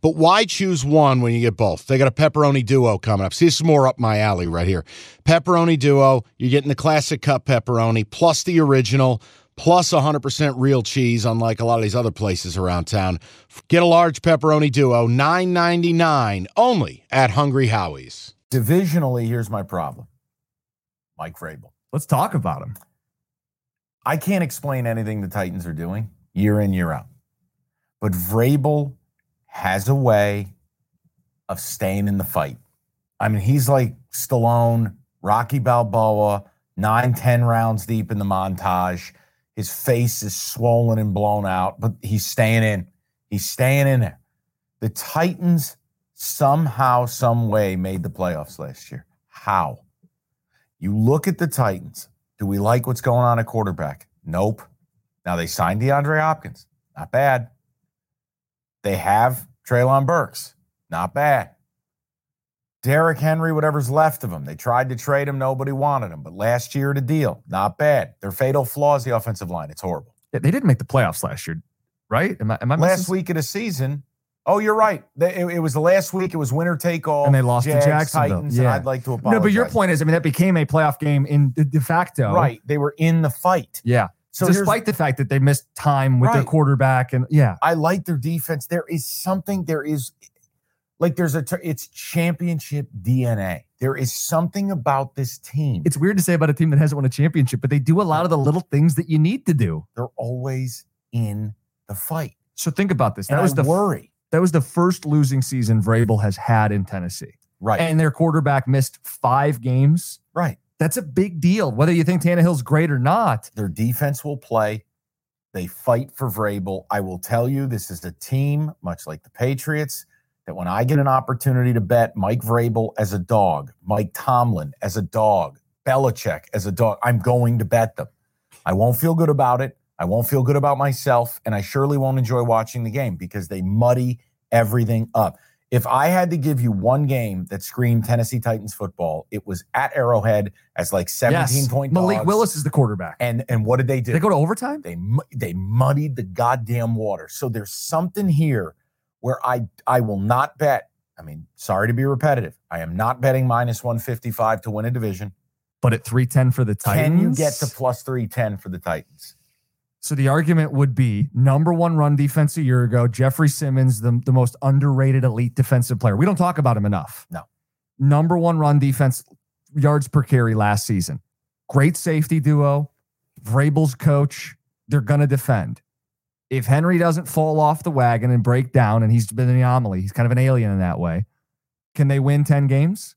But why choose one when you get both? They got a pepperoni duo coming up. See, this is more up my alley right here. Pepperoni duo, you're getting the classic cup pepperoni plus the original plus 100% real cheese, unlike a lot of these other places around town. Get a large pepperoni duo, $9.99 only at Hungry Howie's. Divisionally, here's my problem Mike Vrabel. Let's talk about him. I can't explain anything the Titans are doing year in, year out. But Vrabel has a way of staying in the fight. I mean, he's like Stallone, Rocky Balboa, nine, ten rounds deep in the montage. His face is swollen and blown out, but he's staying in. He's staying in there. The Titans somehow, some way made the playoffs last year. How? You look at the Titans. Do we like what's going on at quarterback? Nope. Now they signed DeAndre Hopkins. Not bad. They have Treylon Burks. Not bad. Derrick Henry, whatever's left of him. They tried to trade him. Nobody wanted him. But last year, the deal. Not bad. Their fatal flaw is the offensive line. It's horrible. Yeah, they didn't make the playoffs last year, right? Am I, am I last missing- week of the season. Oh, you're right. It, it was the last week. It was winner take all. And they lost to Jacksonville. Titans, Yeah. and I'd like to apologize. No, but your point is, I mean, that became a playoff game in de facto. right? They were in the fight. Yeah. So Despite the fact that they missed time with their quarterback, and yeah, I like their defense. There is something. There is like there's a. It's championship DNA. There is something about this team. it's weird to say about a team that hasn't won a championship, but they do a lot of the little things that you need to do. They're always in the fight. So think about this. That And was I the worry. that was the first losing season Vrabel has had in Tennessee, Right. and their quarterback missed five games. right. That's a big deal, whether you think Tannehill's great or not. Their defense will play. They fight for Vrabel. I will tell you, this is a team, much like the Patriots, that when I get an opportunity to bet Mike Vrabel as a dog, Mike Tomlin as a dog, Belichick as a dog, I'm going to bet them. I won't feel good about it. I won't feel good about myself. And I surely won't enjoy watching the game because they muddy everything up. If I had to give you one game that screamed Tennessee Titans football, it was at Arrowhead as like 17 Yes. point Malik dogs. Willis is the quarterback. And and what did they do? They go to overtime. they they muddied the goddamn water. So there's something here where I I will not bet. I mean, sorry to be repetitive. I am not betting minus 155 to win a division. But at 310 for the Titans. Can you get to plus 310 for the Titans? So the argument would be number one run defense a year ago, Jeffrey Simmons, the, the most underrated elite defensive player. We don't talk about him enough. No. Number one run defense yards per carry last season. Great safety duo. Vrabel's coach. They're going to defend. If Henry doesn't fall off the wagon and break down, and he's been an anomaly, he's kind of an alien in that way, can they win 10 games?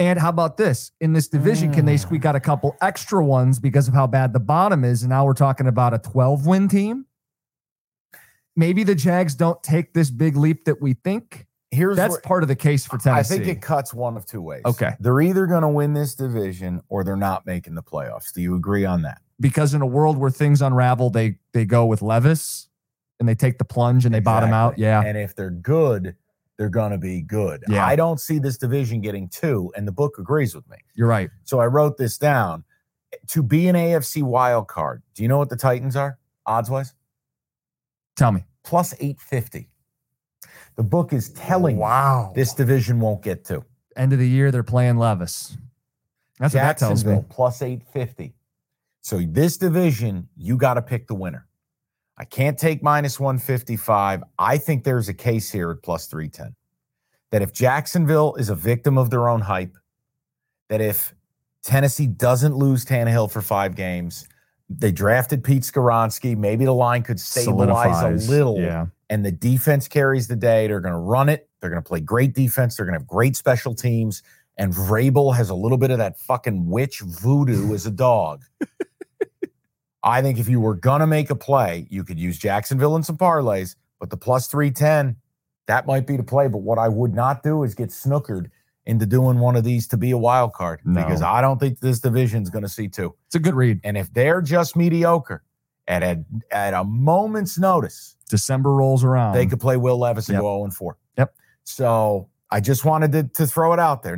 And how about this? In this division, can they squeak out a mm. couple extra ones because of how bad the bottom is? And now we're talking about a 12 win team. Maybe the Jags don't take this big leap that we think. Here's That's where- part of the case for Tennessee. I think it cuts one of two ways. Okay. They're either going to win this division or they're not making the playoffs. Do you agree on that? because in a world where things unravel, they they go with Levis and they take the plunge and they bottom out. Yeah. And if they're good, they're going to be good. Yeah. I don't see this division getting two, and the book agrees with me. You're right. So I wrote this down. To be an AFC wild card, do you know what the Titans are odds wise? Tell me. Plus 850. The book is telling you Wow. this division won't get to. End of the year, they're playing Levis. That's what that tells me. plus 850. So this division, you got to pick the winner. I can't take minus 155. I think there's a case here at plus 310 that if Jacksonville is a victim of their own hype, that if Tennessee doesn't lose Tannehill for five games, they drafted Pete Skoronski, maybe the line could stabilize Solidifies. a little Yeah. and the defense carries the day. They're going to run it. They're going to play great defense. They're going to have great special teams. And Vrabel has a little bit of that fucking witch voodoo as a dog. I think if you were going to make a play, you could use Jacksonville in some parlays, but the plus 310, that might be the play. But what I would not do is get snookered into doing one of these to be a wild card No. because I don't think this division's going to see two. It's a good read. And if they're just mediocre at a, at a moment's notice, December rolls around. they could play Will Levis and Yep. go 0 4. Yep. So I just wanted to, to throw it out there.